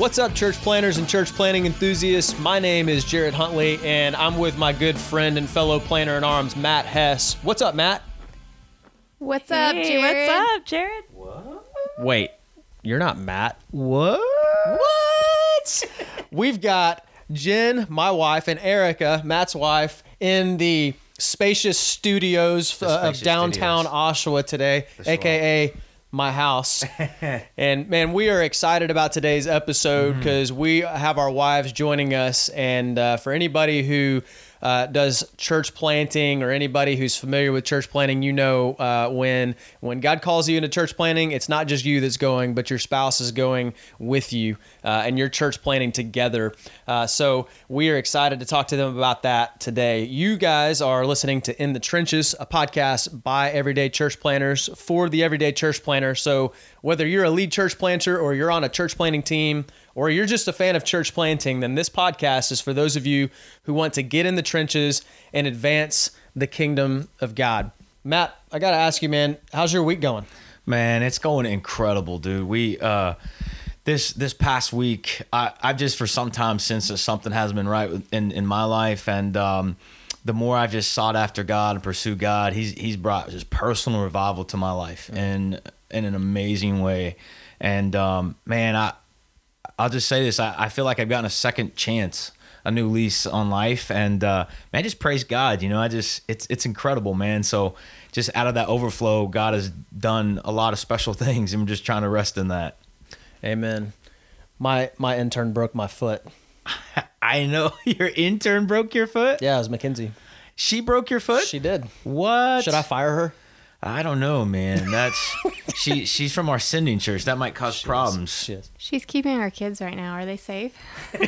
What's up, church planners and church planning enthusiasts? My name is Jared Huntley, and I'm with my good friend and fellow planner in arms, Matt Hess. What's up, Matt? What's up, Hey, Jared? What's up, Jared? Wait, you're not Matt. What? What? We've got Jen, my wife, and Erica, Matt's wife, in the spacious studios The uh, of spacious downtown studios. Oshawa today, For sure. aka my house. and man, we are excited about today's episode Mm-hmm. because we have our wives joining us. And uh, for anybody who uh, does church planting or anybody who's familiar with church planting, you know uh, when when God calls you into church planting, it's not just you that's going, but your spouse is going with you, uh, and you're church planning together. Uh, so we are excited to talk to them about that today. You guys are listening to In the Trenches, a podcast by everyday church planners for the everyday church planner. So whether you're a lead church planter or you're on a church planting team or you're just a fan of church planting, then this podcast is for those of you who want to get in the trenches and advance the kingdom of God. Matt, I got to ask you, man, how's your week going? Man, it's going incredible, dude. We uh this this past week, I I've just for some time since that something hasn't been right in in my life and um the more I've just sought after God and pursued God, he's he's brought just personal revival to my life in in an amazing way. And um man, I I'll just say this. I, I feel like I've gotten a second chance, a new lease on life. And uh, man, just praise God. You know, I just it's it's incredible, man. So just out of that overflow, God has done a lot of special things. and I'm just trying to rest in that. Amen. My my intern broke my foot. I know your intern broke your foot. Yeah, it was Mackenzie. She broke your foot. She did. what? Should I fire her? I don't know, man. That's she. She's from our sending church. That might cause problems. She is. She's keeping our kids right now. Are they safe?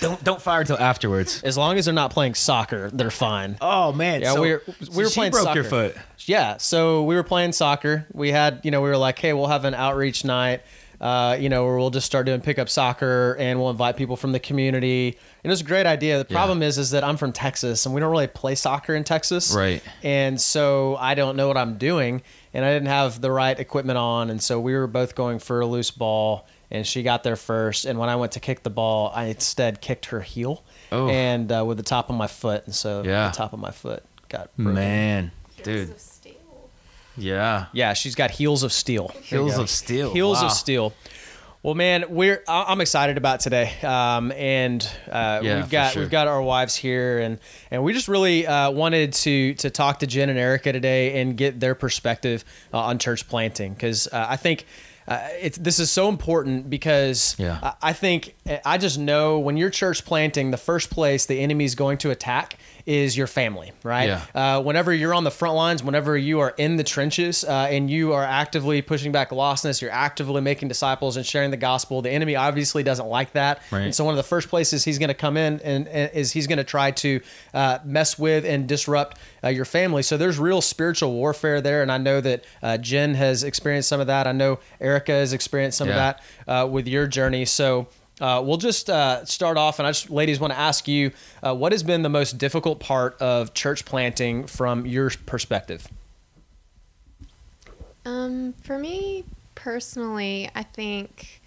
Don't don't fire until afterwards. As long as they're not playing soccer, they're fine. Oh man. Yeah, so, we were- we so were she playing broke your soccer. foot. Yeah, so we were playing soccer. We had, you know, we were like, hey, we'll have an outreach night, uh, you know, where we'll just start doing pickup soccer and we'll invite people from the community. And it was a great idea. The Yeah. problem is, is that I'm from Texas and we don't really play soccer in Texas. Right. And so I don't know what I'm doing and I didn't have the right equipment on. And so we were both going for a loose ball and she got there first. And when I went to kick the ball, I instead kicked her heel Oh. and uh, with the top of my foot. And so Yeah. the top of my foot got broken. Man, dude. Yeah. Yeah, she's got heels of steel. Heels of steel. Heels Wow. of steel. Well, man, we're I'm excited about today, um, and uh, Yeah, we've got sure. we've got our wives here, and and we just really uh, wanted to to talk to Jen and Erica today and get their perspective uh, on church planting because uh, I think. Uh, it's this is so important because Yeah. I, I think I just know when you're church planting, the first place the enemy is going to attack is your family, right? Yeah. Uh, whenever you're on the front lines, whenever you are in the trenches uh, and you are actively pushing back lostness, you're actively making disciples and sharing the gospel. The enemy obviously doesn't like that, Right. and so one of the first places he's going to come in and, and is he's going to try to uh, mess with and disrupt uh, your family. So there's real spiritual warfare there, and I know that uh, Jen has experienced some of that. I know Erica has experienced some Yeah. of that uh, with your journey. So. Uh, we'll just uh, start off, and I just, ladies, want to ask you, uh, what has been the most difficult part of church planting from your perspective? Um, for me personally, I think,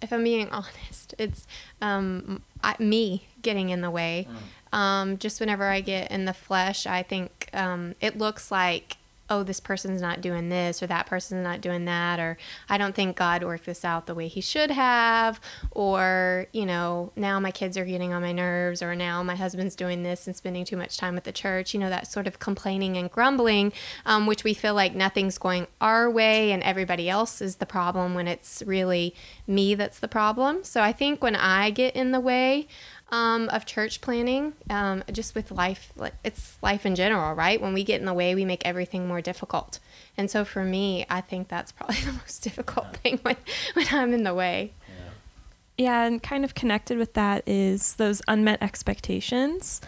if I'm being honest, it's um, I, me getting in the way. Um, just whenever I get in the flesh, I think um, it looks like, oh, this person's not doing this or that person's not doing that, or I don't think God worked this out the way He should have, or, you know, now my kids are getting on my nerves, or now my husband's doing this and spending too much time with the church, you know, that sort of complaining and grumbling, um, which we feel like nothing's going our way and everybody else is the problem when it's really me that's the problem. So I think when I get in the way, um, of church planning, um, just with life. It's life in general, right? When we get in the way, we make everything more difficult. And so for me, I think that's probably the most difficult thing when, when I'm in the way. Yeah, and kind of connected with that is those unmet expectations.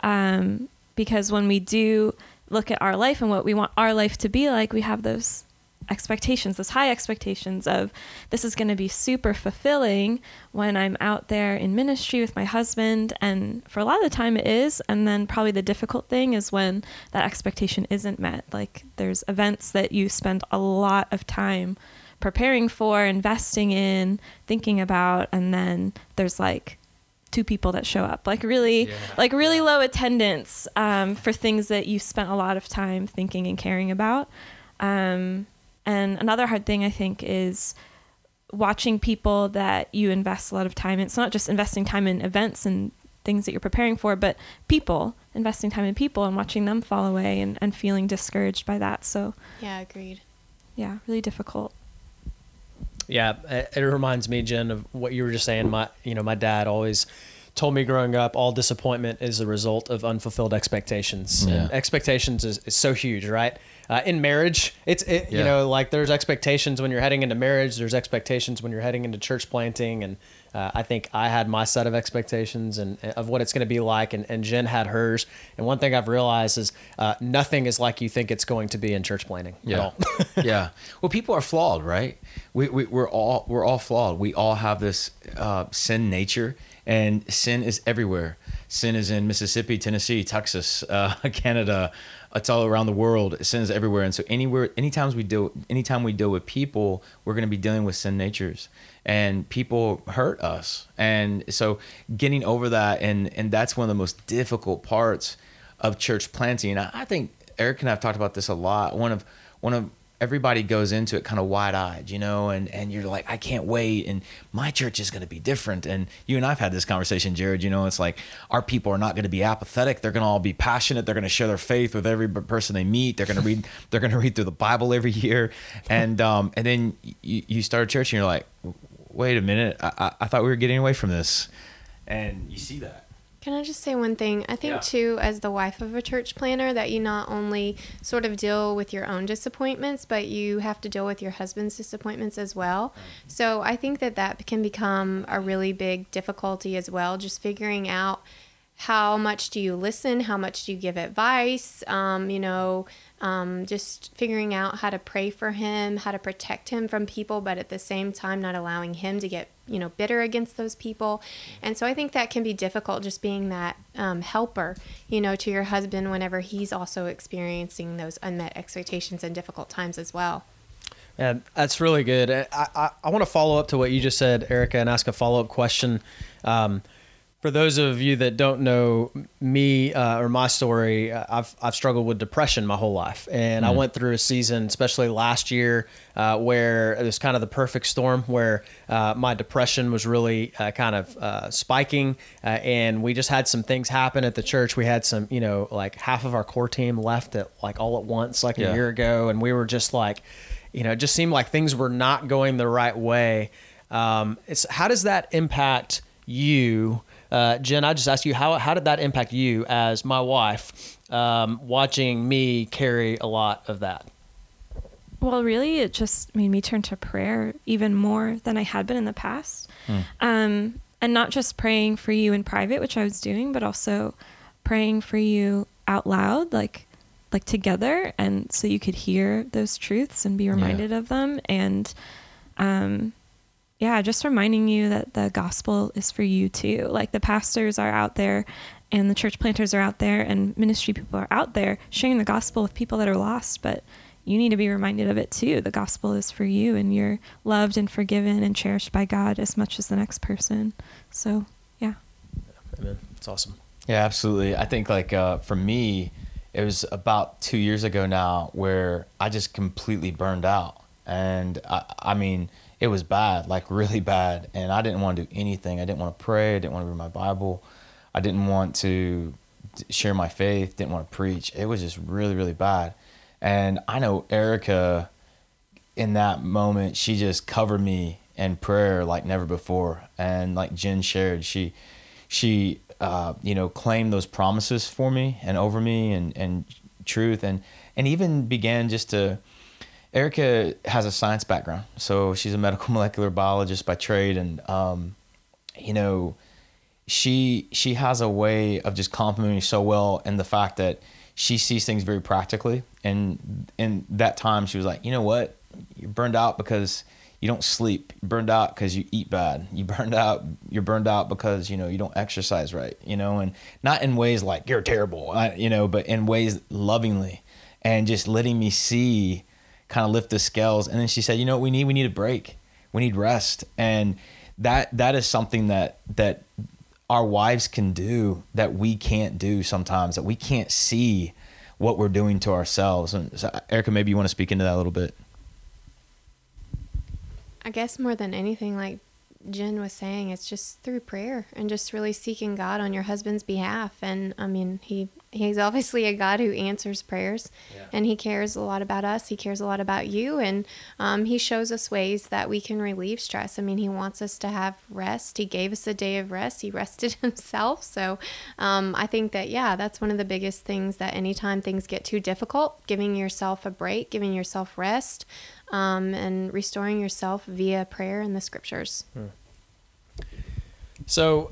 Um, because when we do look at our life and what we want our life to be like, we have those expectations, those high expectations of this is going to be super fulfilling when I'm out there in ministry with my husband. And for a lot of the time, it is. And then probably the difficult thing is when that expectation isn't met. Like there's events that you spend a lot of time preparing for, investing in, thinking about, and then there's like two people that show up like really Yeah. like really low attendance um, for things that you spent a lot of time thinking and caring about um, and another hard thing i think is watching people that you invest a lot of time in it's not just investing time in events and things that you're preparing for but people investing time in people and watching them fall away and, and feeling discouraged by that so Yeah, agreed. yeah really difficult Yeah, it, it reminds me, Jen, of what you were just saying. My, you know, my dad always told me growing up, all disappointment is the result of unfulfilled expectations. Yeah. Expectations is, is so huge, right? Uh, in marriage, it's it, you know like there's expectations when you're heading into marriage. There's expectations when you're heading into church planting, and uh, I think I had my set of expectations and of what it's going to be like, and, and Jen had hers. And one thing I've realized is uh, nothing is like you think it's going to be in church planting at Yeah. all. yeah. Well, people are flawed, right? We, we we're all we're all flawed. We all have this uh, sin nature, and sin is everywhere. Sin is in Mississippi, Tennessee, Texas, uh, Canada. It's all around the world. Sin is everywhere, and so anywhere, anytime we deal, anytime we deal with people, we're going to be dealing with sin natures, and people hurt us, and so getting over that, and and that's one of the most difficult parts of church planting. I, I think Erica and I have talked about this a lot. One of one of everybody goes into it kind of wide eyed, you know, and and you're like, I can't wait, and my church is going to be different. And you and I've had this conversation, Jared. You know, it's like our people are not going to be apathetic. They're going to all be passionate. They're going to share their faith with every person they meet. They're going to read. They're going to read through the Bible every year, and um and then you, you start a church and you're like, wait a minute, I, I, I thought we were getting away from this, and you see that. Can I just say one thing? I think Yeah. too, as the wife of a church planner, that you not only sort of deal with your own disappointments, but you have to deal with your husband's disappointments as well. So I think that that can become a really big difficulty as well. Just figuring out how much do you listen, how much do you give advice, um, you know, um, just figuring out how to pray for him, how to protect him from people, but at the same time not allowing him to get you know bitter against those people. And so I think that can be difficult, just being that um, helper, you know, to your husband whenever he's also experiencing those unmet expectations and difficult times as well. Yeah, that's really good. I, I, I want to follow up to what you just said, Erica, and ask a follow up question. Um, for those of you that don't know me uh, or my story, uh, I've, I've struggled with depression my whole life. And I went through a season, especially last year, uh, where it was kind of the perfect storm where uh, my depression was really uh, kind of uh, spiking. Uh, and we just had some things happen at the church. We had some, you know, like half of our core team left at like all at once, like Yeah. a year ago. And we were just like, you know, it just seemed like things were not going the right way. Um, it's how does that impact you, uh, Jen? I just asked you how how did that impact you as my wife, um, watching me carry a lot of that. Well, really, it just made me turn to prayer even more than I had been in the past. Um, and not just praying for you in private, which I was doing, but also praying for you out loud, like like together, and so you could hear those truths and be reminded of them. And um, yeah, just reminding you that the gospel is for you too. Like the pastors are out there and the church planters are out there and ministry people are out there sharing the gospel with people that are lost, but you need to be reminded of it too. The gospel is for you and you're loved and forgiven and cherished by God as much as the next person. So, yeah. Amen. It's awesome. Yeah, absolutely. I think like uh, for me, it was about two years ago now where I just completely burned out, and I, I mean it was bad, like really bad, and I didn't want to do anything. I didn't want to pray. I didn't want to read my Bible. I didn't want to share my faith. Didn't want to preach. It was just really, really bad. And I know Erica in that moment, she just covered me in prayer like never before. And like Jen shared, she she uh, you know claimed those promises for me and over me and and truth and and even began just to Erica has a science background, so she's a medical molecular biologist by trade, and um, you know, she she has a way of just complimenting me so well, and the fact that she sees things very practically, and in that time she was like, you know what, you're burned out because you don't sleep. You're burned out because you eat bad. You burned out. You're burned out because you know you don't exercise right. You know, and not in ways like you're terrible. You know, but in ways lovingly, and just letting me see kind of lift the scales. And then she said, you know what we need? We need a break. We need rest. And that that is something that that our wives can do that we can't do sometimes, that we can't see what we're doing to ourselves. And so, Erica, maybe you want to speak into that a little bit. I guess more than anything, like Jen was saying, it's just through prayer and just really seeking God on your husband's behalf. And I mean, he he's obviously a God who answers prayers, Yeah. and he cares a lot about us. He cares a lot about you, and um, he shows us ways that we can relieve stress. I mean, he wants us to have rest. He gave us a day of rest. He rested himself. So um, I think that yeah, that's one of the biggest things. That anytime things get too difficult, giving yourself a break, giving yourself rest. Um, and restoring yourself via prayer and the scriptures. So,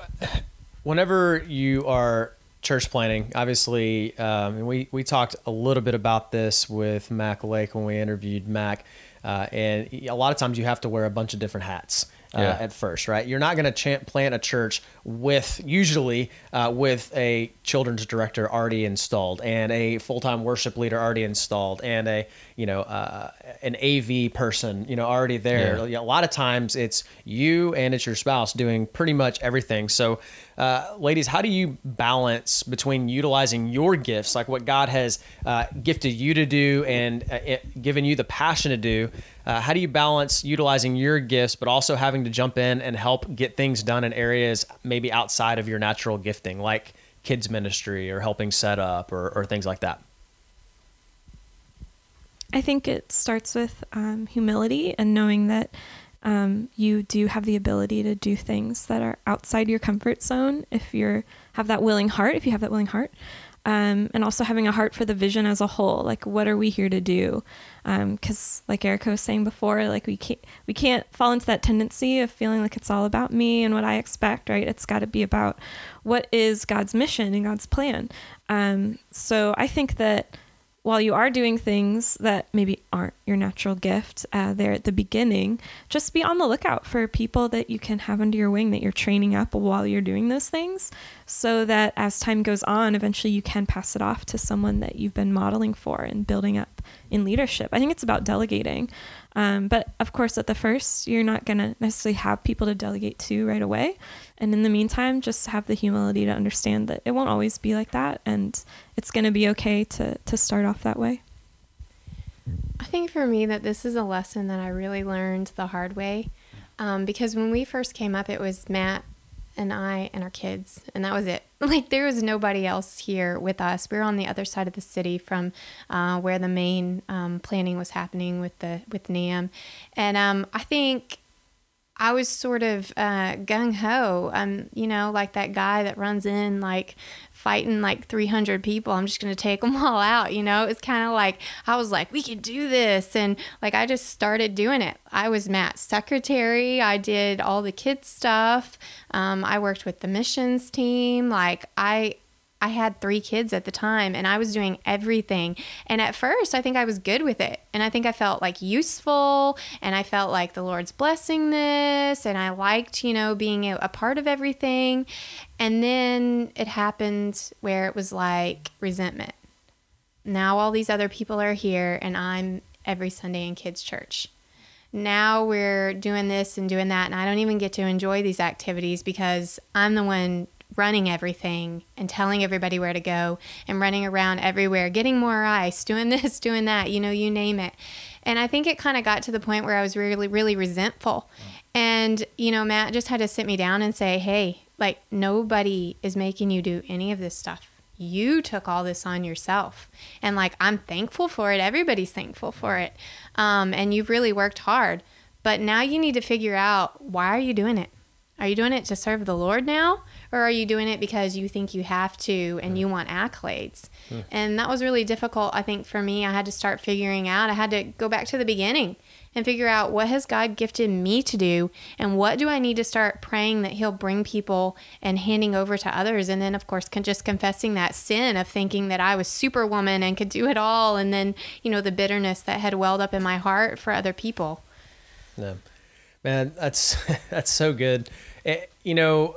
whenever you are church planning, obviously, um, and we we talked a little bit about this with Mac Lake when we interviewed Mac, uh, and a lot of times you have to wear a bunch of different hats. Uh, Yeah. At first, right? You're not going to plant a church with usually uh, with a children's director already installed and a full-time worship leader already installed and a you know uh, an AV person you know already there. Yeah. A lot of times it's you and it's your spouse doing pretty much everything. So, uh, ladies, how do you balance between utilizing your gifts, like what God has uh, gifted you to do and uh, it, given you the passion to do? Uh, how do you balance utilizing your gifts, but also having to jump in and help get things done in areas maybe outside of your natural gifting, like kids ministry or helping set up or, or things like that? I think it starts with um, humility and knowing that um, you do have the ability to do things that are outside your comfort zone if you're have that willing heart. If you have that willing heart, um, and also having a heart for the vision as a whole. Like, what are we here to do? Because, like Erica was saying before, like we can't we can't fall into that tendency of feeling like it's all about me and what I expect. Right? It's got to be about what is God's mission and God's plan. Um, so I think that while you are doing things that maybe aren't your natural gift uh, there at the beginning, just be on the lookout for people that you can have under your wing that you're training up while you're doing those things so that as time goes on, eventually you can pass it off to someone that you've been modeling for and building up in leadership. I think it's about delegating. Um, but of course, at the first, you're not going to necessarily have people to delegate to right away. And in the meantime, just have the humility to understand that it won't always be like that. And it's going to be okay to, to start off that way. I think for me that this is a lesson that I really learned the hard way. Um, because when we first came up, it was Matt and I and our kids, and that was it. Like there was nobody else here with us. We were on the other side of the city from uh, where the main um, planning was happening with the with NAMB, and um, I think I was sort of uh, gung ho. Um, you know, like that guy that runs in like fighting like 300 people. I'm just gonna take them all out. You know, it's kind of like I was like, we can do this, and like I just started doing it. I was Matt's secretary. I did all the kids stuff. Um, I worked with the missions team. Like I. I had three kids at the time and I was doing everything. And at first, I think I was good with it. And I think I felt like useful and I felt like the Lord's blessing this. And I liked, you know, being a, a part of everything. And then it happened where it was like resentment. Now all these other people are here and I'm every Sunday in kids' church. Now we're doing this and doing that, and I don't even get to enjoy these activities because I'm the one running everything and telling everybody where to go and running around everywhere, getting more ice, doing this, doing that, you know, you name it. And I think it kind of got to the point where I was really, really resentful. And, you know, Matt just had to sit me down and say, hey, like, nobody is making you do any of this stuff. You took all this on yourself. And, like, I'm thankful for it. Everybody's thankful for it. Um, and you've really worked hard. But now you need to figure out why are you doing it? Are you doing it to serve the Lord now? Or are you doing it because you think you have to and you want accolades? And that was really difficult, I think, for me. I had to start figuring out, I had to go back to the beginning and figure out what has God gifted me to do and what do I need to start praying that He'll bring people and handing over to others. And then, of course, con- just confessing that sin of thinking that I was superwoman and could do it all. And then, you know, the bitterness that had welled up in my heart for other people. No, man, that's that's so good. It, you know,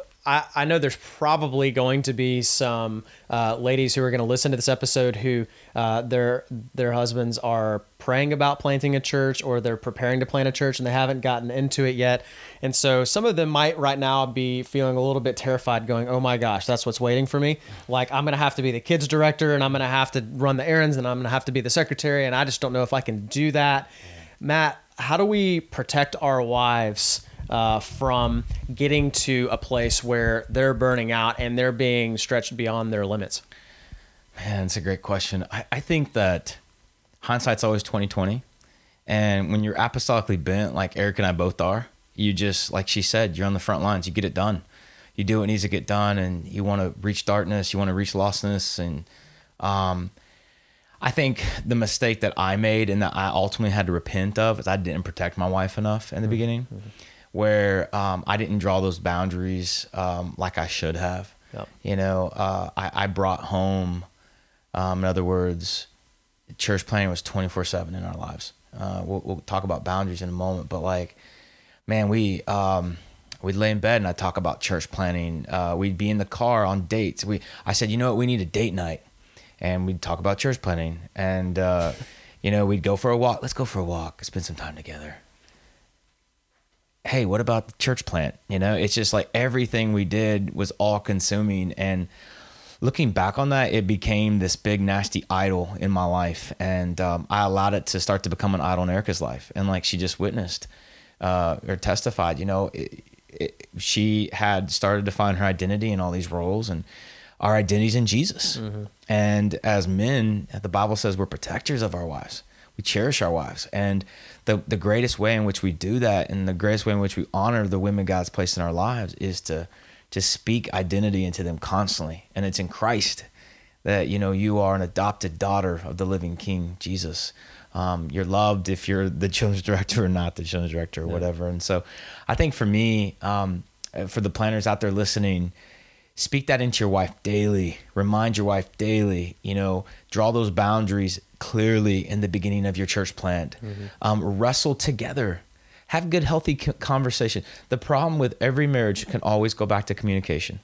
I know there's probably going to be some uh, ladies who are going to listen to this episode who uh, their their husbands are praying about planting a church or they're preparing to plant a church and they haven't gotten into it yet. And so some of them might right now be feeling a little bit terrified, going, "Oh my gosh, that's what's waiting for me! Like I'm going to have to be the kids director and I'm going to have to run the errands and I'm going to have to be the secretary and I just don't know if I can do that." Matt, how do we protect our wives? Uh, from getting to a place where they're burning out and they're being stretched beyond their limits? Man, it's a great question. I, I think that hindsight's always 2020. And when you're apostolically bent, like Erica and I both are, you just, like she said, you're on the front lines. You get it done. You do what needs to get done, and you want to reach darkness. You want to reach lostness. And um, I think the mistake that I made and that I ultimately had to repent of is I didn't protect my wife enough in the mm-hmm. beginning. Mm-hmm where um, I didn't draw those boundaries um, like I should have. Yep. You know, uh, I, I, brought home, um, in other words, church planning was 24 7 in our lives. Uh, we'll, we'll, talk about boundaries in a moment, but like, man, we, um, we'd lay in bed and I'd talk about church planning. Uh, we'd be in the car on dates. We, I said, you know what, we need a date night. And we'd talk about church planning. And, uh, you know, we'd go for a walk. Let's go for a walk, spend some time together hey, what about the church plant? You know, it's just like everything we did was all consuming. And looking back on that, it became this big, nasty idol in my life. And um, I allowed it to start to become an idol in Erica's life. And like she just witnessed uh, or testified, you know, it, it, she had started to find her identity in all these roles and our identities in Jesus. Mm-hmm. And as men, the Bible says we're protectors of our wives. We cherish our wives. And the the greatest way in which we do that and the greatest way in which we honor the women God's placed in our lives is to to speak identity into them constantly. And it's in Christ that you know you are an adopted daughter of the living King Jesus. Um, you're loved if you're the children's director or not the children's director or yeah. whatever. And so, I think for me, um, for the planners out there listening, speak that into your wife daily. Remind your wife daily. You know, draw those boundaries clearly in the beginning of your church plant. Mm-hmm. Um, wrestle together. Have good, healthy conversation. The problem with every marriage can always go back to communication.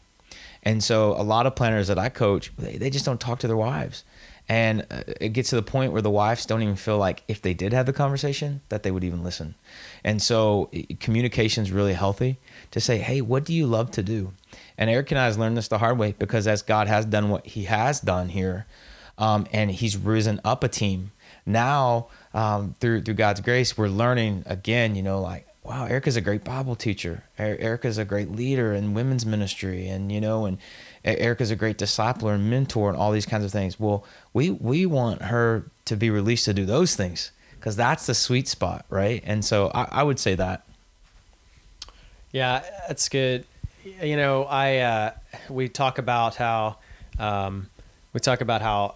And so a lot of planners that I coach, they, they just don't talk to their wives. And uh, it gets to the point where the wives don't even feel like if they did have the conversation that they would even listen. And so communication is really healthy to say, hey, what do you love to do? And Erica and I has learned this the hard way because as God has done what he has done here, um, and he's risen up a team. Now, um, through through God's grace, we're learning again. You know, like wow, Erica's a great Bible teacher. Erica's a great leader in women's ministry, and you know, and Erica's a great discipler and mentor, and all these kinds of things. Well, we we want her to be released to do those things because that's the sweet spot, right? And so I, I would say that. Yeah, that's good. You know, I uh, we talk about how um, we talk about how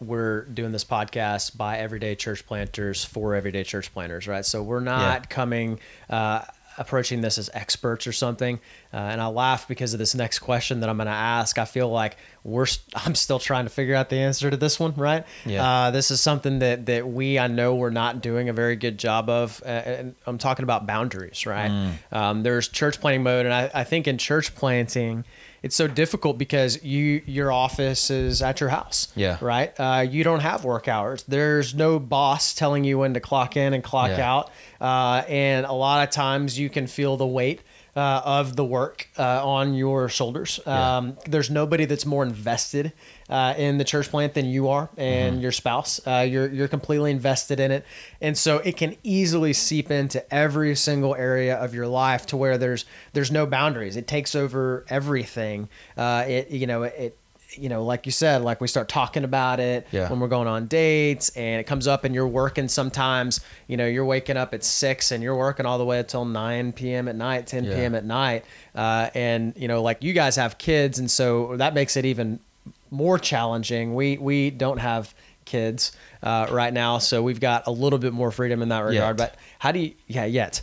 we're doing this podcast by everyday church planters for everyday church planters, right? So we're not yeah. coming, uh, approaching this as experts or something. Uh, and I laugh because of this next question that I'm going to ask. I feel like we're, I'm still trying to figure out the answer to this one, right? Yeah. Uh, this is something that, that we, I know we're not doing a very good job of. Uh, and I'm talking about boundaries, right? Mm. Um, there's church planting mode. And I, I think in church planting, it's so difficult because you your office is at your house. Yeah. Right. Uh, you don't have work hours. There's no boss telling you when to clock in and clock yeah. out. Uh, and a lot of times you can feel the weight uh, of the work uh, on your shoulders. Um, yeah. There's nobody that's more invested uh, in the church plant than you are and mm-hmm. your spouse. Uh, you're you're completely invested in it, and so it can easily seep into every single area of your life to where there's there's no boundaries. It takes over everything. Uh, it you know it you know, like you said, like we start talking about it yeah. when we're going on dates and it comes up and you're working sometimes, you know, you're waking up at six and you're working all the way until 9 p.m. at night, 10 yeah. p.m. at night. Uh, and, you know, like you guys have kids. And so that makes it even more challenging. We, we don't have kids uh, right now. So we've got a little bit more freedom in that regard. Yet. But how do you, yeah, yet.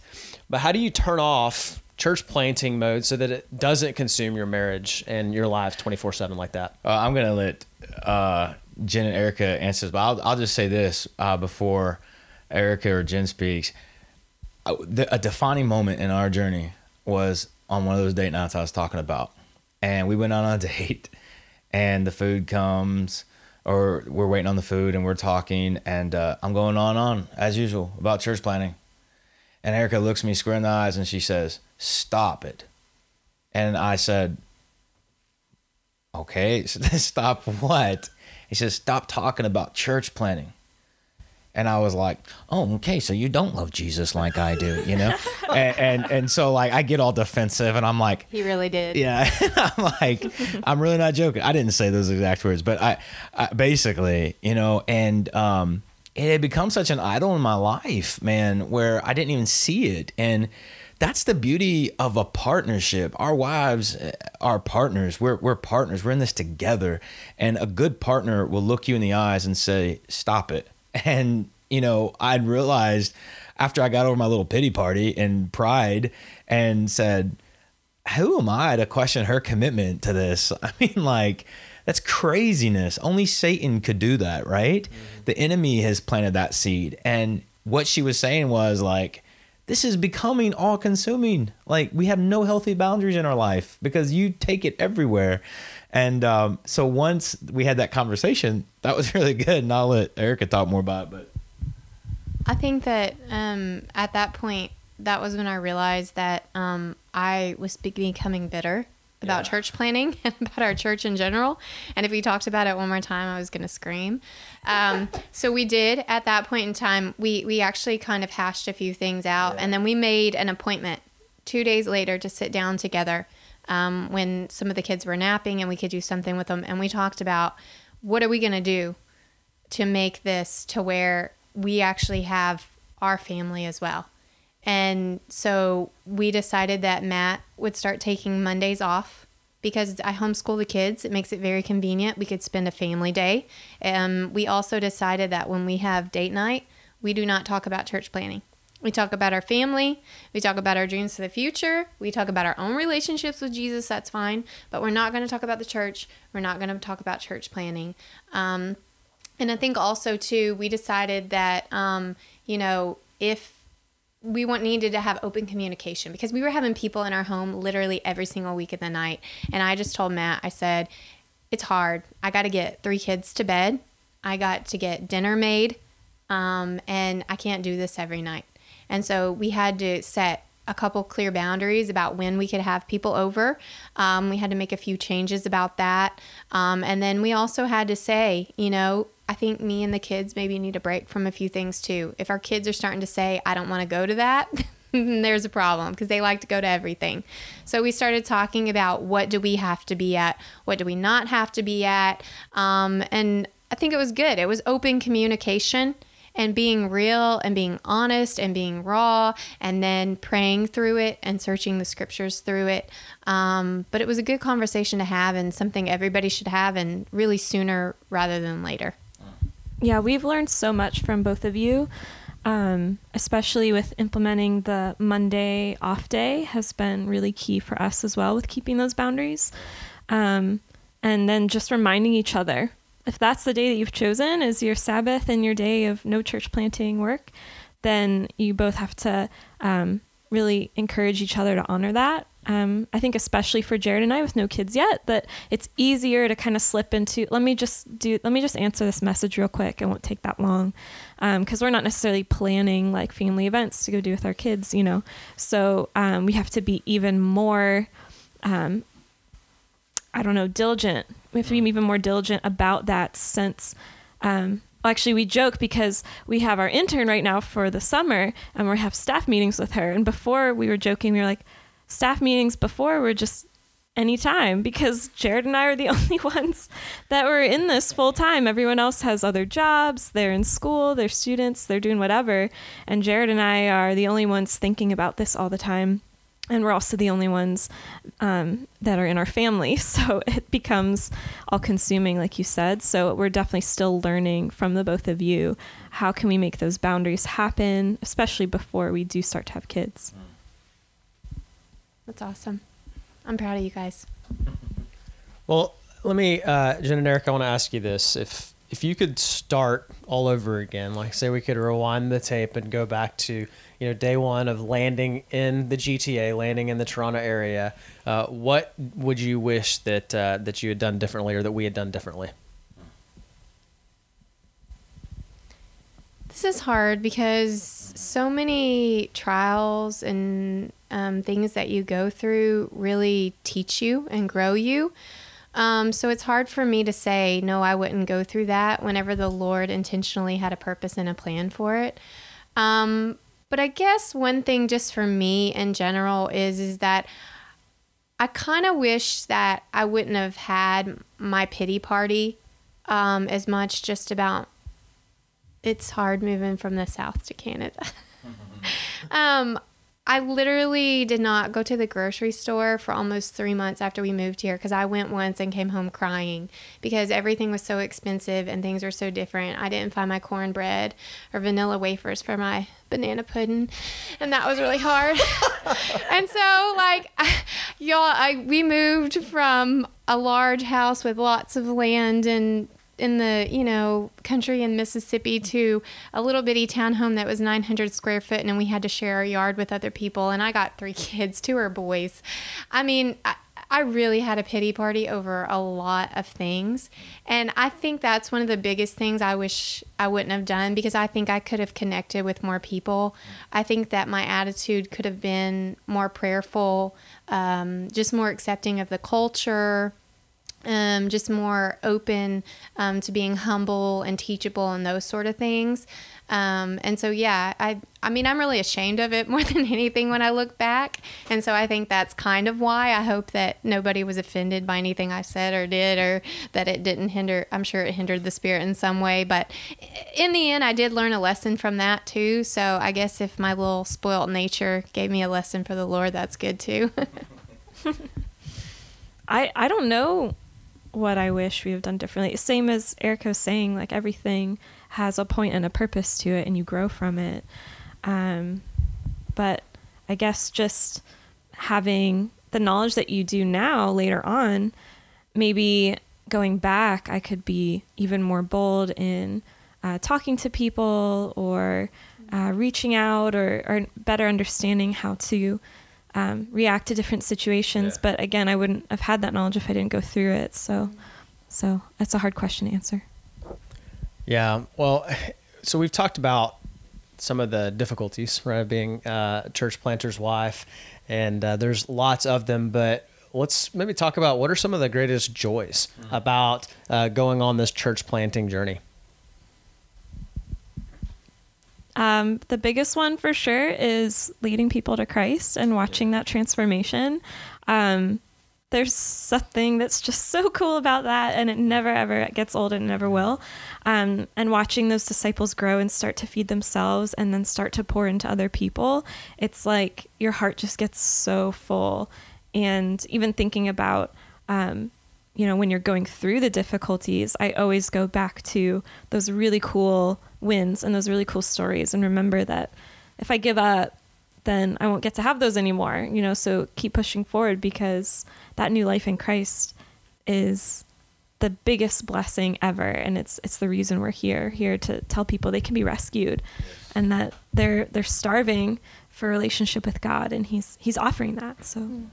But how do you turn off church planting mode so that it doesn't consume your marriage and your lives 24 7 like that? Uh, I'm going to let uh, Jen and Erica answer this, but I'll, I'll just say this uh, before Erica or Jen speaks. Uh, a defining moment in our journey was on one of those date nights I was talking about. and we went on a date, and the food comes, or we're waiting on the food, and we're talking, and uh, I'm going on on as usual about church planning, and Erica looks me square in the eyes, and she says, "Stop it," and I said, "Okay, stop what?" He says, "Stop talking about church planning." And I was like, "Oh, okay, so you don't love Jesus like I do, you know?" and, and and so like I get all defensive, and I'm like, He really did. "Yeah," I'm like, I'm really not joking. I didn't say those exact words, but I, I basically, you know, and um, it had become such an idol in my life, man, where I didn't even see it, and that's the beauty of a partnership. Our wives are partners. We're we're partners. We're in this together, and a good partner will look you in the eyes and say, "Stop it." And, you know, I'd realized after I got over my little pity party and pride and said, who am I to question her commitment to this? I mean, like, that's craziness. Only Satan could do that, right? Mm-hmm. The enemy has planted that seed. And what she was saying was like, this is becoming all consuming. Like, we have no healthy boundaries in our life because you take it everywhere. And um, so once we had that conversation, that was really good. And I'll let Erica talk more about it. But I think that um, at that point, that was when I realized that um, I was becoming bitter about yeah. church planning and about our church in general. And if we talked about it one more time, I was going to scream. Um, so we did at that point in time. We we actually kind of hashed a few things out, yeah. and then we made an appointment two days later to sit down together um, when some of the kids were napping and we could do something with them. And we talked about what are we going to do to make this to where we actually have our family as well. And so we decided that Matt would start taking Mondays off because I homeschool the kids. It makes it very convenient. We could spend a family day. Um, we also decided that when we have date night, we do not talk about church planning. We talk about our family. We talk about our dreams for the future. We talk about our own relationships with Jesus. That's fine. But we're not going to talk about the church. We're not going to talk about church planning. Um, and I think also, too, we decided that, um, you know, if we want needed to have open communication because we were having people in our home literally every single week of the night. And I just told Matt, I said, it's hard. I got to get three kids to bed. I got to get dinner made. Um, and I can't do this every night. And so we had to set a couple clear boundaries about when we could have people over. Um, we had to make a few changes about that. Um, and then we also had to say, you know, I think me and the kids maybe need a break from a few things too. If our kids are starting to say, I don't want to go to that, there's a problem because they like to go to everything. So we started talking about what do we have to be at, what do we not have to be at. Um, and I think it was good. It was open communication and being real and being honest and being raw and then praying through it and searching the scriptures through it. Um, but it was a good conversation to have and something everybody should have and really sooner rather than later. Yeah, we've learned so much from both of you. Um, especially with implementing the Monday off day has been really key for us as well with keeping those boundaries. Um, and then just reminding each other if that's the day that you've chosen as your Sabbath and your day of no church planting work, then you both have to um, really encourage each other to honor that. Um, I think especially for Jared and I with no kids yet, that it's easier to kind of slip into. Let me just do. Let me just answer this message real quick. It won't take that long, because um, we're not necessarily planning like family events to go do with our kids, you know. So um, we have to be even more. Um, I don't know, diligent we have to be even more diligent about that since um, actually we joke because we have our intern right now for the summer and we have staff meetings with her. And before we were joking we were like staff meetings before were just anytime because jared and i are the only ones that were in this full time. Everyone else has other jobs. They're in school. They're students. They're doing whatever. And jared and i are the only ones thinking about this all the time and we're also the only ones um, that are in our family. So it becomes all consuming like you said. So we're definitely still learning from the both of you. How can we make those boundaries happen especially before we do start to have kids? That's awesome. I'm proud of you guys. Well let me uh, jen and erica i want to ask you this. If if you could start all over again, like say we could rewind the tape and go back to you know day one of landing in the GTA, landing in the Toronto area, uh, what would you wish that uh, that you had done differently or that we had done differently? This is hard because so many trials and um, things that you go through really teach you and grow you. Um, so it's hard for me to say, no, I wouldn't go through that whenever the Lord intentionally had a purpose and a plan for it. Um, but I guess one thing just for me in general is is that I kind of wish that I wouldn't have had my pity party um, as much just about it's hard moving from the south to Canada. um, I literally did not go to the grocery store for almost three months after we moved here because I went once and came home crying because everything was so expensive and things were so different. I didn't find my cornbread or vanilla wafers for my banana pudding, and that was really hard. and so, like, y'all, I, we moved from a large house with lots of land and in the you know country in Mississippi to a little bitty townhome that was 900 square foot and we had to share a yard with other people and I got three kids two are boys. I mean I, I really had a pity party over a lot of things and I think that's one of the biggest things I wish I wouldn't have done because I think I could have connected with more people. I think that my attitude could have been more prayerful um, just more accepting of the culture um, just more open um, to being humble and teachable and those sort of things. Um, and so, yeah, I, I mean, I'm really ashamed of it more than anything when I look back. And so I think that's kind of why I hope that nobody was offended by anything I said or did, or that it didn't hinder, I'm sure it hindered the spirit in some way. But in the end, I did learn a lesson from that too. So I guess if my little spoilt nature gave me a lesson for the Lord, that's good too. I, I don't know what I wish we have done differently. Same as Erica was saying, like everything has a point and a purpose to it, and you grow from it. Um, but I guess just having the knowledge that you do now later on, maybe going back, I could be even more bold in uh, talking to people or uh, reaching out or, or better understanding how to um, react to different situations. Yeah. But again, I wouldn't have had that knowledge if I didn't go through it. So, so that's a hard question to answer. Yeah. Well, so we've talked about some of the difficulties, right, of being a church planter's wife, and uh, there's lots of them, but let's maybe talk about what are some of the greatest joys mm-hmm. about uh, going on this church planting journey. Um, the biggest one for sure is leading people to Christ and watching that transformation. Um, there's something that's just so cool about that, and it never ever gets old and never will. Um, and watching those disciples grow and start to feed themselves and then start to pour into other people, it's like your heart just gets so full. And even thinking about, um, you know, when you're going through the difficulties, I always go back to those really cool wins and those really cool stories and remember that if I give up, then I won't get to have those anymore, you know, so keep pushing forward because that new life in Christ is the biggest blessing ever and it's it's the reason we're here here to tell people they can be rescued and that they're they're starving for a relationship with God and he's he's offering that so hmm.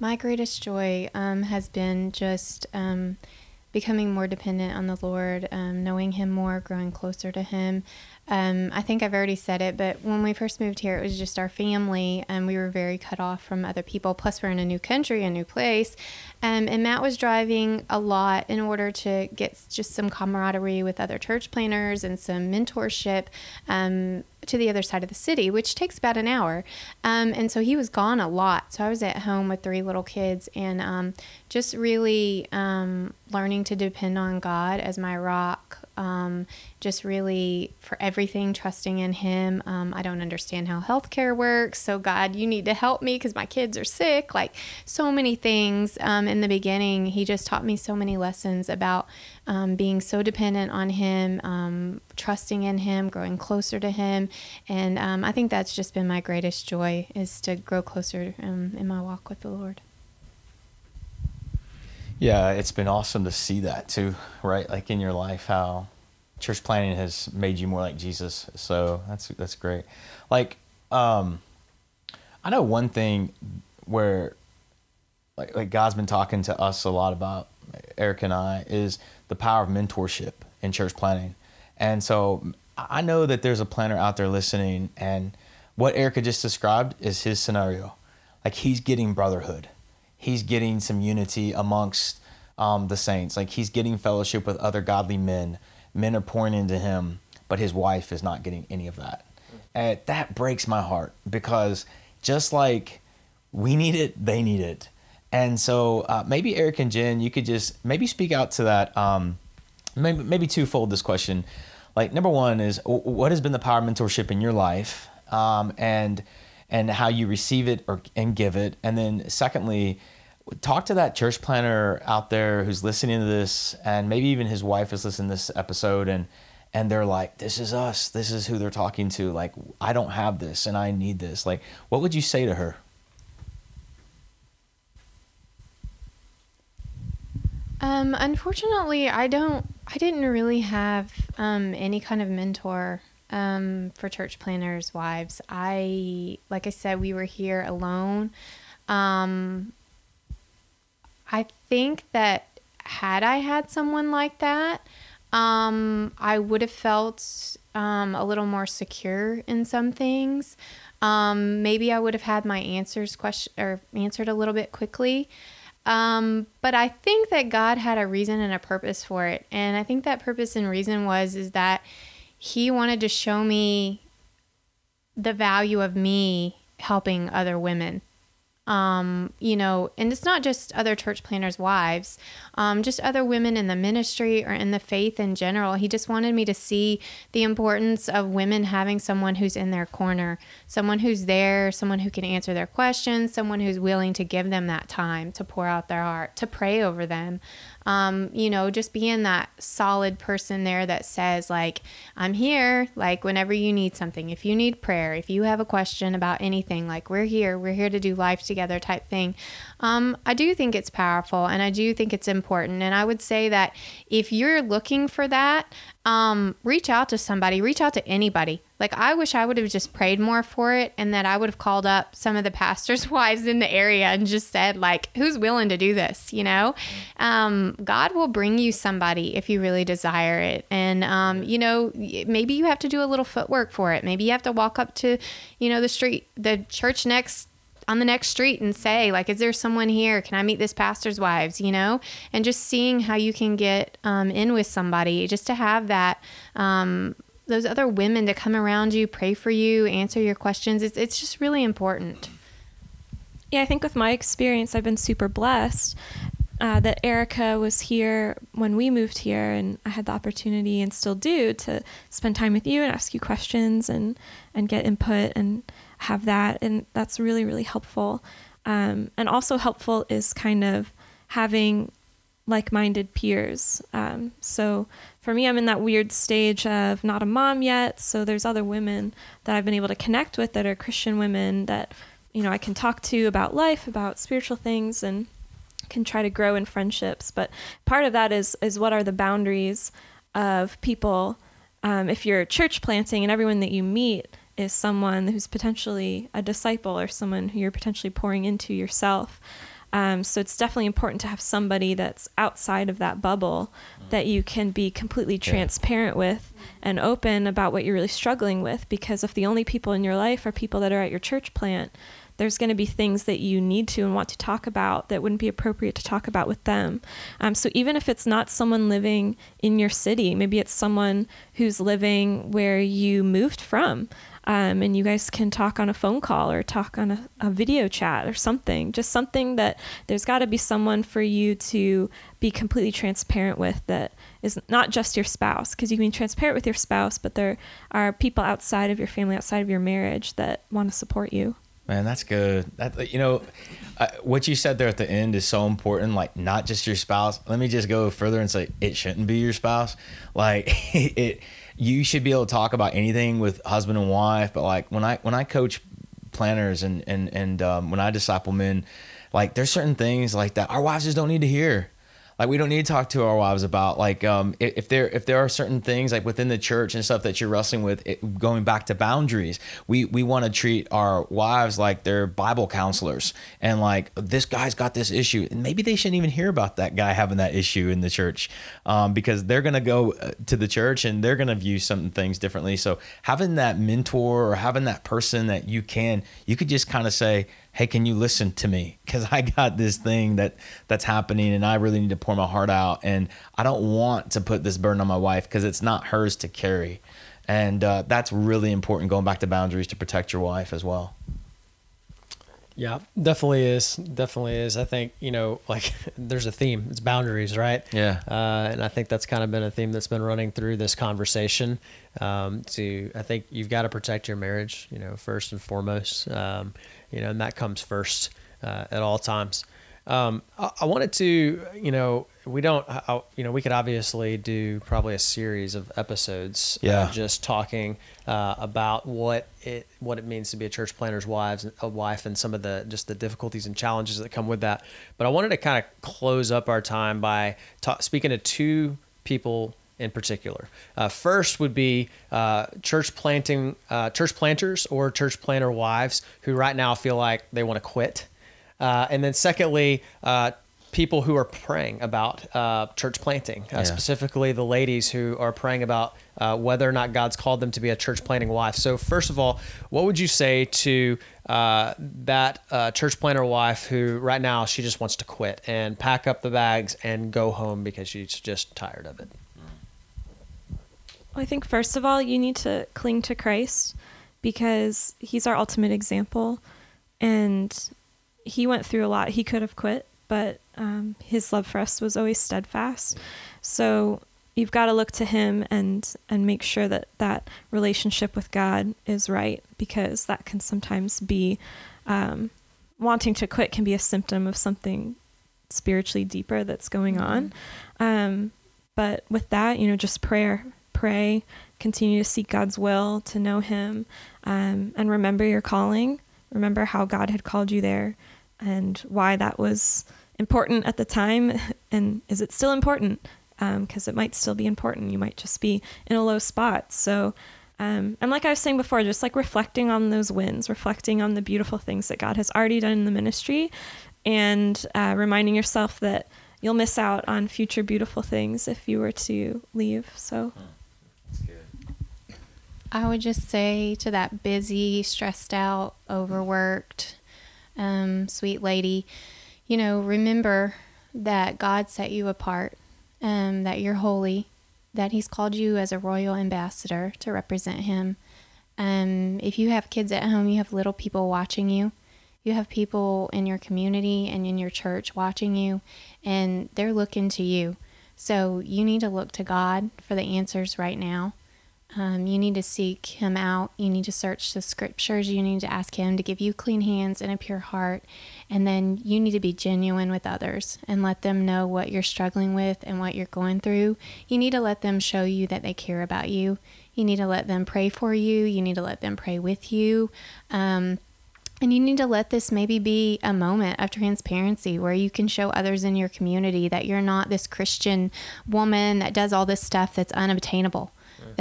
My greatest joy um, has been just um, becoming more dependent on the Lord, um, knowing Him more, growing closer to Him. Um, I think I've already said it, but when we first moved here, it was just our family, and we were very cut off from other people. Plus, we're in a new country, a new place. Um, and Matt was driving a lot in order to get just some camaraderie with other church planners and some mentorship. Um, to the other side of the city, which takes about an hour. Um, and so he was gone a lot. So I was at home with three little kids and um, just really um, learning to depend on God as my rock, um, just really for everything, trusting in Him. Um, I don't understand how healthcare works. So, God, you need to help me because my kids are sick. Like so many things um, in the beginning, He just taught me so many lessons about um, being so dependent on Him, um, trusting in Him, growing closer to Him. And um, I think that's just been my greatest joy is to grow closer in my walk with the Lord. Yeah, it's been awesome to see that too, right? Like in your life, how church planning has made you more like Jesus. So that's that's great. Like, um, I know one thing where, like, like God's been talking to us a lot about Erica and I is the power of mentorship in church planning, and so I know that there's a planner out there listening, and what Erica just described is his scenario. Like he's getting brotherhood he's getting some unity amongst um, the saints. Like he's getting fellowship with other godly men. Men are pouring into him, but his wife is not getting any of that. And that breaks my heart because just like we need it, they need it. And so uh, maybe Erica and Jen, you could just maybe speak out to that. Um, maybe maybe twofold this question. Like number one is what has been the power of mentorship in your life, um, and and how you receive it or and give it. And then secondly, talk to that church planter out there who's listening to this and maybe even his wife is listening to this episode and and they're like this is us. This is who they're talking to. Like i don't have this and i need this. Like what would you say to her? Um, unfortunately i don't i didn't really have um, any kind of mentor um, for church planters wives i like i said we were here alone um, I think that had I had someone like that, um, I would have felt um, a little more secure in some things. Um, maybe I would have had my answers question or answered a little bit quickly. Um, but I think that God had a reason and a purpose for it, and I think that purpose and reason was is that He wanted to show me the value of me helping other women um, you know, and it's not just other church planners' wives, um, just other women in the ministry or in the faith in general. He just wanted me to see the importance of women having someone who's in their corner, someone who's there, someone who can answer their questions, someone who's willing to give them that time to pour out their heart, to pray over them um, you know, just being that solid person there that says, like, I'm here, like, whenever you need something, if you need prayer, if you have a question about anything, like, we're here, we're here to do life together type thing. Um, I do think it's powerful and I do think it's important. And I would say that if you're looking for that, um, reach out to somebody, reach out to anybody. Like, I wish I would have just prayed more for it and that I would have called up some of the pastors' wives in the area and just said, like, who's willing to do this? You know, um, God will bring you somebody if you really desire it. And, um, you know, maybe you have to do a little footwork for it. Maybe you have to walk up to, you know, the street, the church next on the next street and say like is there someone here? Can i meet this pastor's wives you know? And just seeing how you can get um, in with somebody just to have that um, those other women to come around you pray for you answer your questions it's, it's just really important. Yeah i think with my experience i've been super blessed uh, that Erica was here when we moved here, and I had the opportunity and still do to spend time with you and ask you questions and and get input and have that, and that's really really helpful. Um, and also helpful is kind of having like-minded peers. Um, so for me, I'm in that weird stage of not a mom yet, so there's other women that I've been able to connect with that are Christian women that you know I can talk to about life, about spiritual things, and can try to grow in friendships. But part of that is is what are the boundaries of people. Um, if you're church planting and everyone that you meet is someone who's potentially a disciple or someone who you're potentially pouring into yourself. Um, so it's definitely important to have somebody that's outside of that bubble mm. that you can be completely transparent yeah. with and open about what you're really struggling with. Because if the only people in your life are people that are at your church plant, there's going to be things that you need to and want to talk about that wouldn't be appropriate to talk about with them. Um, so even if it's not someone living in your city, maybe it's someone who's living where you moved from. Um, and you guys can talk on a phone call or talk on a, a video chat or something. Just something that there's got to be someone for you to be completely transparent with that is not just your spouse, because you can be transparent with your spouse, but there are people outside of your family, outside of your marriage that want to support you. Man, that's good. That you know, uh, what you said there at the end is so important. Like, not just your spouse. Let me just go further and say it shouldn't be your spouse. Like, it. You should be able to talk about anything with husband and wife. But like when I when I coach planners and and and um, when I disciple men, like there's certain things like that our wives just don't need to hear. Like we don't need to talk to our wives about like um, if, there if there are certain things like within the church and stuff that you're wrestling with, it, going back to boundaries. We we want to treat our wives like they're Bible counselors and like this guy's got this issue, and maybe they shouldn't even hear about that guy having that issue in the church um, because they're gonna go uh, to the church and they're gonna view some things differently. So having that mentor or having that person that you can you could just kind of say hey can you listen to me because i got this thing that that's happening and i really need to pour my heart out and i don't want to put this burden on my wife because it's not hers to carry and uh, that's really important going back to boundaries to protect your wife as well Yeah, definitely is. Definitely is. I think, you know, like there's a theme. It's boundaries, right? Yeah. Uh, and I think that's kind of been a theme that's been running through this conversation. Um, to, I think you've got to protect your marriage, you know, first and foremost. Um, you know, and that comes first uh, at all times. Um, I, I wanted to, you know, we don't, I, you know, we could obviously do probably a series of episodes, uh, Yeah. just talking uh, about what it what it means to be a church planter's wives, a wife, and some of the just the difficulties and challenges that come with that. But I wanted to kind of close up our time by ta- speaking to two people in particular. Uh, first would be uh, church planting, uh, church planters or church planter wives who right now feel like they want to quit. Uh, and then secondly, uh, people who are praying about uh, church planting, uh, Yeah. specifically the ladies who are praying about uh, whether or not God's called them to be a church planting wife. So, first of all, what would you say to uh, that uh, church planter wife who right now she just wants to quit and pack up the bags and go home because she's just tired of it? Well, I think first of all, you need to cling to Christ because he's our ultimate example. And he went through a lot. He could have quit, but um, his love for us was always steadfast. So you've got to look to him and, and make sure that that relationship with God is right because that can sometimes be um, wanting to quit can be a symptom of something spiritually deeper that's going on. Um, but with that, you know, just prayer, pray, continue to seek God's will, to know Him, um, and remember your calling. Remember how God had called you there and why that was important at the time. And is it still important? Because it might still be important. You might just be in a low spot. So, um, and like I was saying before, just like reflecting on those wins, reflecting on the beautiful things that God has already done in the ministry, and uh, reminding yourself that you'll miss out on future beautiful things if you were to leave. So, I would just say to that busy, stressed out, overworked, um, sweet lady, you know, remember that God set you apart, um, that you're holy, that He's called you as a royal ambassador to represent Him. Um, if you have kids at home, you have little people watching you. You have people in your community and in your church watching you, and they're looking to you. So you need to look to God for the answers right now. Um, you need to seek Him out. You need to search the scriptures. You need to ask Him to give you clean hands and a pure heart. And then you need to be genuine with others and let them know what you're struggling with and what you're going through. You need to let them show you that they care about you. You need to let them pray for you. You need to let them pray with you. Um, and you need to let this maybe be a moment of transparency where you can show others in your community that you're not this Christian woman that does all this stuff that's unobtainable.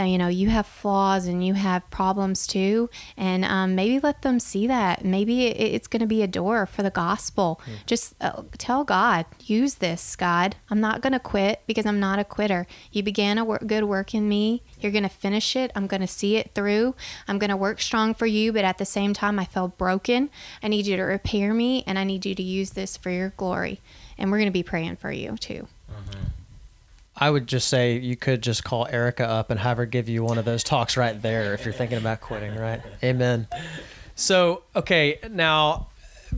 You know you have flaws and you have problems too, and um, maybe let them see that. Maybe it, it's going to be a door for the gospel. Just uh, tell God, use this, God. I'm not going to quit because I'm not a quitter. You began a wor- good work in me. You're going to finish it. I'm going to see it through. I'm going to work strong for you, but at the same time, I felt broken. I need you to repair me, and I need you to use this for your glory. And we're going to be praying for you too. I would just say you could just call Erica up and have her give you one of those talks right there if you're thinking about quitting, right? Amen. So, okay, now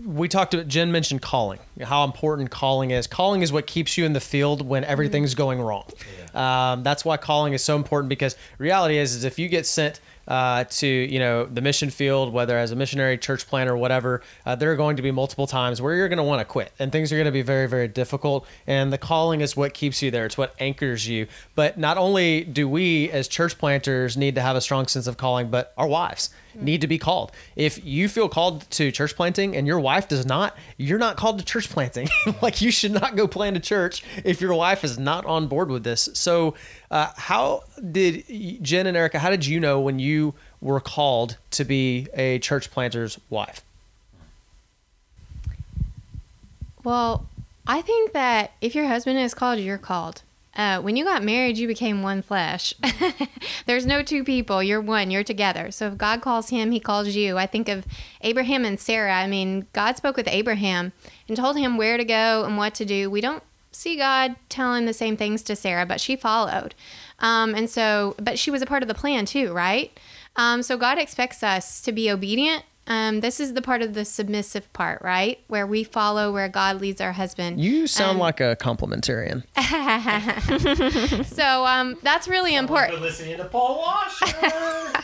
we talked to Jen mentioned calling, how important calling is. Calling is what keeps you in the field when everything's going wrong. Um, that's why calling is so important because reality is, is if you get sent uh, to you know the mission field, whether as a missionary, church planter, whatever, uh, there are going to be multiple times where you're going to want to quit, and things are going to be very, very difficult. And the calling is what keeps you there; it's what anchors you. But not only do we, as church planters, need to have a strong sense of calling, but our wives need to be called. If you feel called to church planting and your wife does not, you're not called to church church planting. like you should not go plant a church if your wife is not on board with this. So, uh, how did Jen and Erica? How did you know when you were called to be a church planter's wife? Well, I think that if your husband is called, you're called. Uh, when you got married, you became one flesh. There's no two people. You're one. You're together. So if God calls him, he calls you. I think of Abraham and Sarah. I mean, God spoke with Abraham and told him where to go and what to do. We don't see God telling the same things to Sarah, but she followed. Um, and so, but she was a part of the plan too, right? Um, so God expects us to be obedient um, this is the part of the submissive part, right? Where we follow where God leads our husband. You sound um, like a complementarian. so um, that's really important. listening to Paul Washer.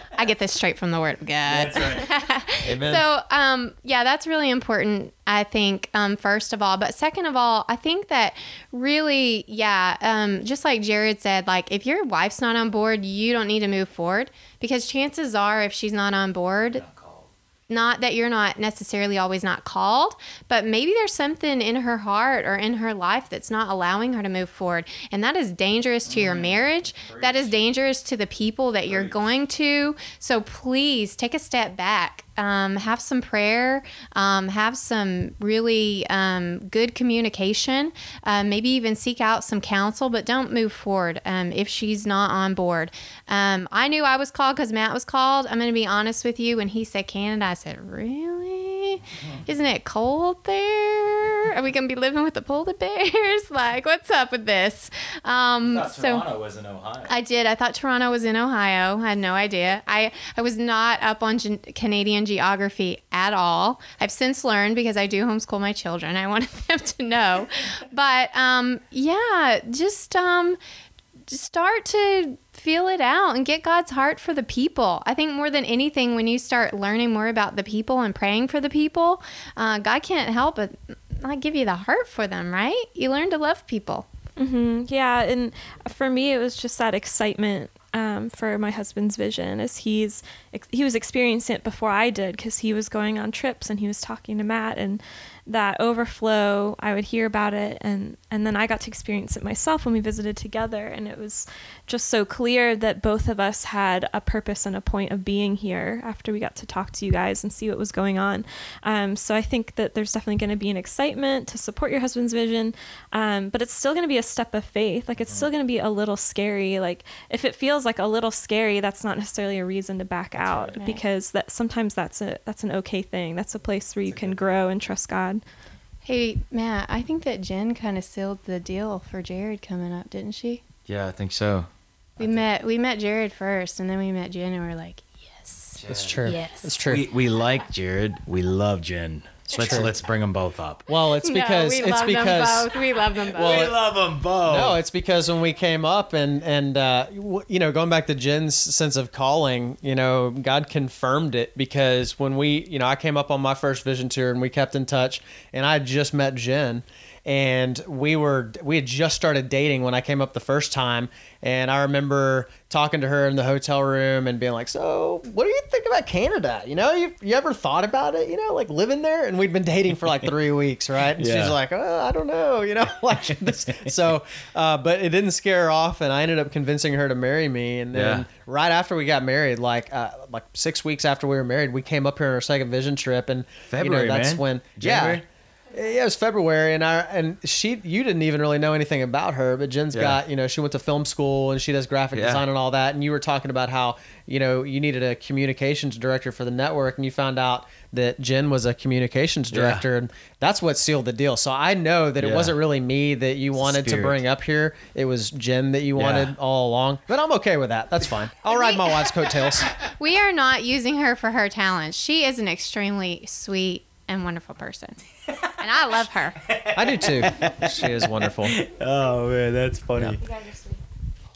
I get this straight from the Word of God. That's right. Amen. So, um, yeah, that's really important. I think, um, first of all, but second of all, I think that really, yeah, um, just like Jared said, like if your wife's not on board, you don't need to move forward because chances are, if she's not on board, not that you're not necessarily always not called, but maybe there's something in her heart or in her life that's not allowing her to move forward. And that is dangerous to your marriage. That is dangerous to the people that you're going to. So please take a step back um, have some prayer, um, have some really um, good communication, uh, maybe even seek out some counsel, but don't move forward um, if she's not on board. Um, I knew I was called because Matt was called. I'm going to be honest with you. When he said Canada, I said, Really? Isn't it cold there? Are we going to be living with the polar bears? like, what's up with this? Um, so Toronto was in Ohio. I did. I thought Toronto was in Ohio. I had no idea. I, I was not up on Gen- Canadian geography at all. I've since learned because I do homeschool my children. I wanted them to know. But um, yeah, just um, start to feel it out and get God's heart for the people. I think more than anything, when you start learning more about the people and praying for the people, uh, God can't help but not give you the heart for them, right? You learn to love people. Mm-hmm. Yeah, and for me, it was just that excitement um, for my husband's vision as he's he was experiencing it before I did because he was going on trips and he was talking to Matt and that overflow i would hear about it. And and then i got to experience it myself when we visited together. And it was just so clear that both of us had a purpose and a point of being here after we got to talk to you guys and see what was going on. Um, so i think that there's definitely going to be an excitement to support your husband's vision. Um, but it's still going to be a step of faith. Like it's still going to be a little scary. Like if it feels like a little scary that's not necessarily a reason to back out right. because that sometimes that's a that's an okay thing. That's a place where you can grow and trust god God. Hey, Matt, I think that Jen kind of sealed the deal for Jared coming up, didn't she? Yeah, I think so. We met we met Jared first, and then we met Jen, and we are like, yes, that's true. Yes, that's true. We, we like Jared. We love Jen. Let's let's bring them both up. Well, it's because no, we it's love because them both. we love them both. Well, we love them both. No, it's because when we came up and and uh, you know going back to Jen's sense of calling, you know, God confirmed it because when we you know I came up on my first vision tour and we kept in touch and I just met Jen and we were we had just started dating when I came up the first time, and I remember talking to her in the hotel room and being like, "So, what do you think about Canada? You know, you you ever thought about it? You know, like living there?" And we'd been dating for like three weeks, right? And yeah. she's like, oh, "I don't know, you know, like this." So, uh, but it didn't scare her off, and I ended up convincing her to marry me. And then yeah. right after we got married, like uh, like six weeks after we were married, we came up here on our second vision trip, and February, you know, that's man. when January. yeah yeah, it was February, and I and she you didn't even really know anything about her, but Jen's yeah. got you know she went to film school and she does graphic yeah. design and all that, and you were talking about how you know you needed a communications director for the network, and you found out that Jen was a communications director, yeah. and that's what sealed the deal. So I know that it wasn't really me that you wanted to bring up here; it was Jen that you wanted all along. But I'm okay with that. That's fine. I'll ride my wife's coattails. We are not using her for her talents. She is an extremely sweet and wonderful person. and I love her. I do too. She is wonderful. Oh man, that's funny. Yeah.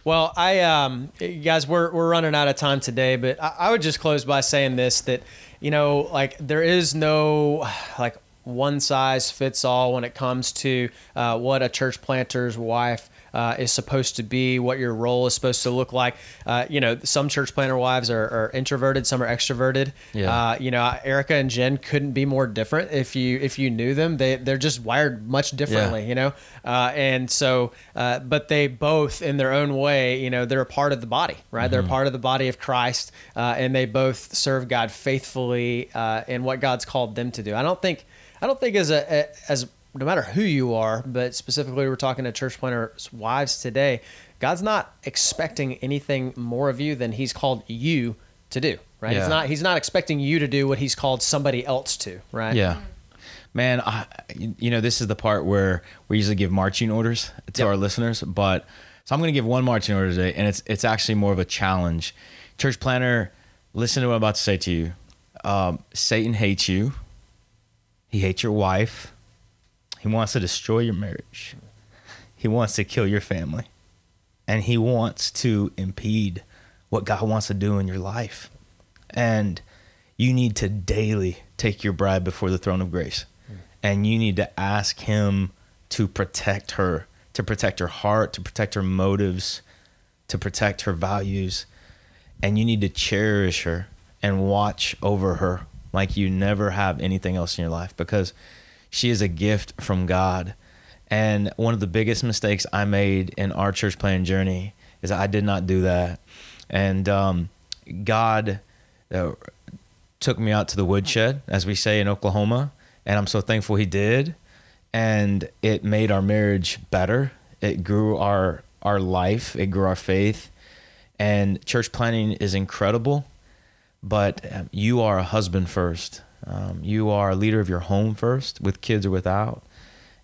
Well, I um, guys, we're we're running out of time today, but I, I would just close by saying this: that you know, like there is no like one size fits all when it comes to uh, what a church planter's wife uh, is supposed to be, what your role is supposed to look like. Uh, you know, some church planter wives are, are introverted, some are extroverted. Yeah. Uh, you know, Erica and Jen couldn't be more different if you if you knew them. They they're just wired much differently. You know, uh, and so, uh, but they both, in their own way, you know, they're a part of the body, right? They're a part of the body of Christ, uh, and they both serve God faithfully uh, in what God's called them to do. I don't think I don't think as a, a as no matter who you are, but specifically we're talking to church planters wives today. God's not expecting anything more of you than He's called you to do. Right? Yeah. He's not. He's not expecting you to do what He's called somebody else to. Right? Yeah. Man, I, you know, this is the part where we usually give marching orders to Yep. our listeners, but so I'm going to give one marching order today, and it's it's actually more of a challenge. Church planter, listen to what I'm about to say to you. Um, Satan hates you. He hates your wife. He wants to destroy your marriage. He wants to kill your family. And he wants to impede what God wants to do in your life. And you need to daily take your bride before the throne of grace. And you need to ask him to protect her, to protect her heart, to protect her motives, to protect her values. And you need to cherish her and watch over her like you never have anything else in your life because she is a gift from God. And one of the biggest mistakes I made in our church plan journey is I did not do that. And um, God uh, took me out to the woodshed, as we say in Oklahoma, and I'm so thankful He did. And it made our marriage better. It grew our our life. It grew our faith. And church planning is incredible, but um, you are a husband first. Um, you are a leader of your home first, with kids or without.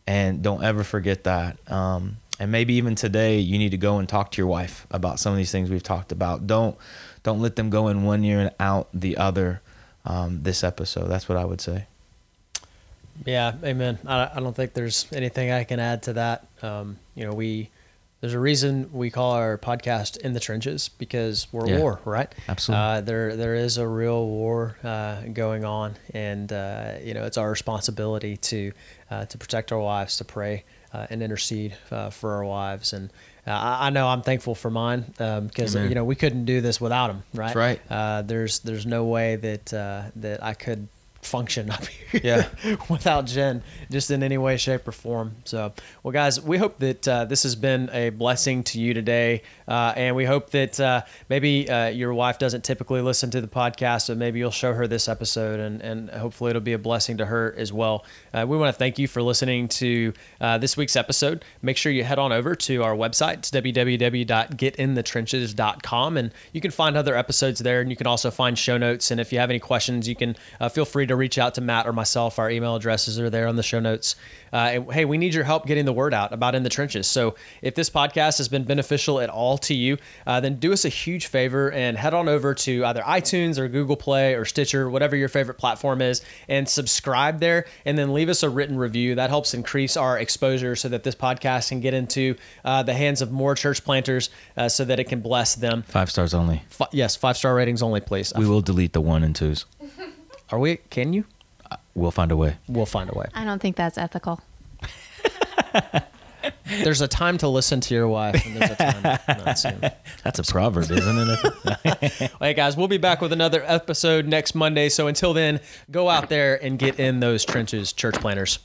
And don't ever forget that. Um, and maybe even today, you need to go and talk to your wife about some of these things we've talked about. Don't don't let them go in one ear and out the other. Um, this episode, that's what I would say. Yeah, amen. I, I don't think there's anything I can add to that. Um, you know, we there's a reason we call our podcast "In the Trenches" because we're Yeah. war, right? Absolutely. Uh, there there is a real war uh, going on, and uh, you know it's our responsibility to uh, to protect our wives, to pray uh, and intercede uh, for our wives, and. Uh, I I know I'm thankful for mine because Amen. you know we couldn't do this without them, right? That's right. Uh, there's there's no way that uh, that I could function up here Yeah. without Jen, just in any way, shape, or form. So, well, guys, we hope that uh, this has been a blessing to you today, uh, and we hope that uh, maybe uh, your wife doesn't typically listen to the podcast, but maybe you'll show her this episode, and and hopefully it'll be a blessing to her as well. Uh, we want to thank you for listening to uh, this week's episode. Make sure you head on over to our website, it's www.getinthetrenches.com, and you can find other episodes there, and you can also find show notes. And if you have any questions, you can uh, feel free to reach out to Matt or myself. Our email addresses are there on the show notes. Uh, and, hey, we need your help getting the word out about In the Trenches. So if this podcast has been beneficial at all to you, uh, then do us a huge favor and head on over to either iTunes or Google Play or Stitcher, whatever your favorite platform is, and subscribe there and then leave us a written review. That helps increase our exposure so that this podcast can get into uh, the hands of more church planters uh, so that it can bless them. Five stars only. Fi- yes, five star ratings only, please. We will delete the one and twos. Are we? Can you? Uh, we'll find a way. We'll find a way. I don't think that's ethical. There's a time to listen to your wife, and there's a time not to. That's a proverb, isn't it? Well, hey guys, we'll be back with another episode next Monday. So until then, go out there and get in those trenches, church planters.